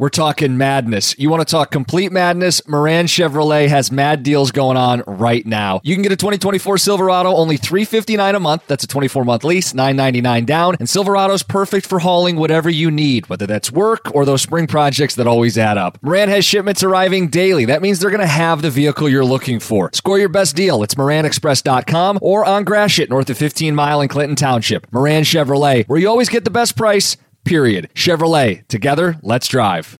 We're talking madness. You want to talk complete madness? Moran Chevrolet has mad deals going on right now. You can get a 2024 Silverado only 359 a month. That's a 24 month lease, 999 down. And Silverado's perfect for hauling whatever you need, whether that's work or those spring projects that always add up. Moran has shipments arriving daily. That means they're going to have the vehicle you're looking for. Score your best deal. It's moranexpress.com or on Gratiot, north of 15 Mile in Clinton Township. Moran Chevrolet, where you always get the best price period. Chevrolet, together, let's drive.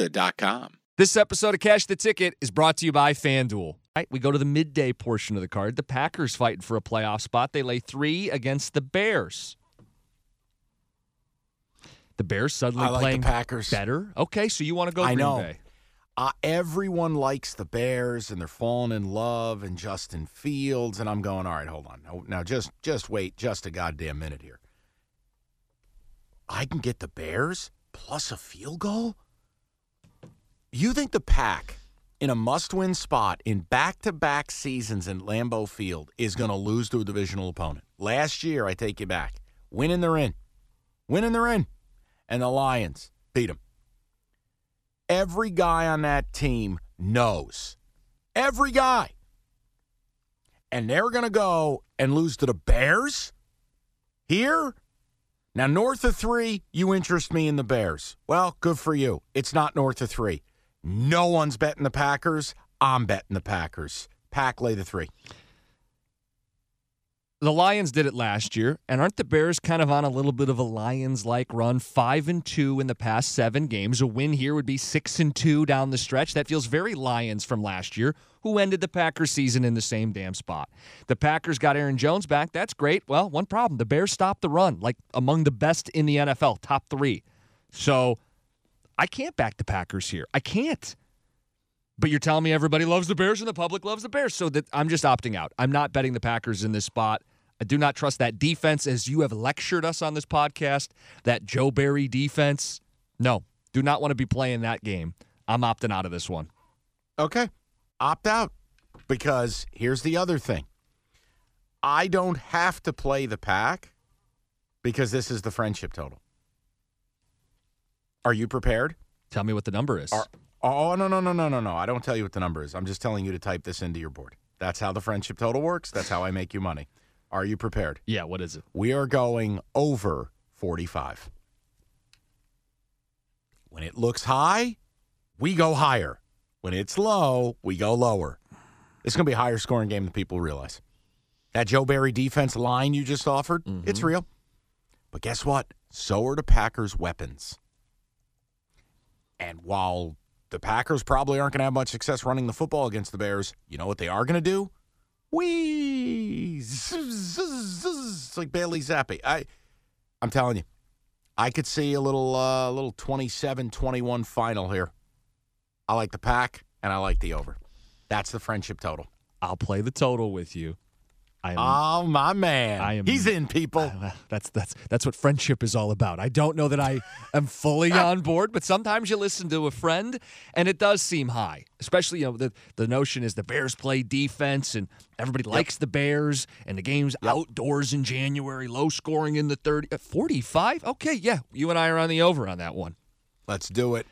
Serta.com. This episode of Cash the Ticket is brought to you by FanDuel. Right, we go to the midday portion of the card. The Packers fighting for a playoff spot. They lay three against the Bears. The Bears suddenly I like playing the Packers. better. Okay, so you want to go I Green know. Bay? Uh, everyone likes the Bears and they're falling in love and Justin Fields and I'm going all right hold on No, now just just wait just a goddamn minute here. I can get the Bears plus a field goal. You think the Pack in a must-win spot in back-to-back seasons in Lambeau Field is going to lose to a divisional opponent? Last year, I take you back, winning they're in, winning they're in, and the Lions beat them every guy on that team knows. Every guy. And they're going to go and lose to the Bears here. Now, north of three, you interest me in the Bears. Well, good for you. It's not north of three. No one's betting the Packers. I'm betting the Packers. Pack lay the three. The Lions did it last year, and aren't the Bears kind of on a little bit of a Lions-like run? Five and two in the past seven games. A win here would be six and two down the stretch. That feels very Lions from last year, who ended the Packers season in the same damn spot. The Packers got Aaron Jones back. That's great. Well, one problem: the Bears stopped the run, like among the best in the NFL, top three. So I can't back the Packers here. I can't. But you're telling me everybody loves the Bears and the public loves the Bears. So that I'm just opting out. I'm not betting the Packers in this spot. I do not trust that defense as you have lectured us on this podcast. That Joe Barry defense. No, do not want to be playing that game. I'm opting out of this one. Okay. Opt out. Because here's the other thing I don't have to play the pack because this is the friendship total. Are you prepared? Tell me what the number is. Are, oh, no, no, no, no, no, no. I don't tell you what the number is. I'm just telling you to type this into your board. That's how the friendship total works. That's how I make you money. Are you prepared? yeah, what is it? We are going over 45. When it looks high, we go higher. When it's low, we go lower. It's going to be a higher scoring game than people realize. That Joe Barry defense line you just offered, it's mm-hmm. real. But guess what? So are the Packers' weapons. And while the Packers probably aren't going to have much success running the football against the Bears, you know what they are going to do? Wee! It's like Bailey Zappe. I, I'm telling you, I could see a little, uh, little 27-21 final here. I like the pack and I like the over. That's the friendship total. I'll play the total with you. I am. Oh my man, I am- he's in people. that's that's that's what friendship is all about. I don't know that I am fully on board, but sometimes you listen to a friend and it does seem high. Especially, you know, the the notion is the Bears play defense and everybody likes the Bears and the game's outdoors in January, low scoring in the 30 uh, 45. Okay, yeah, you and I are on the over on that one. Let's do it.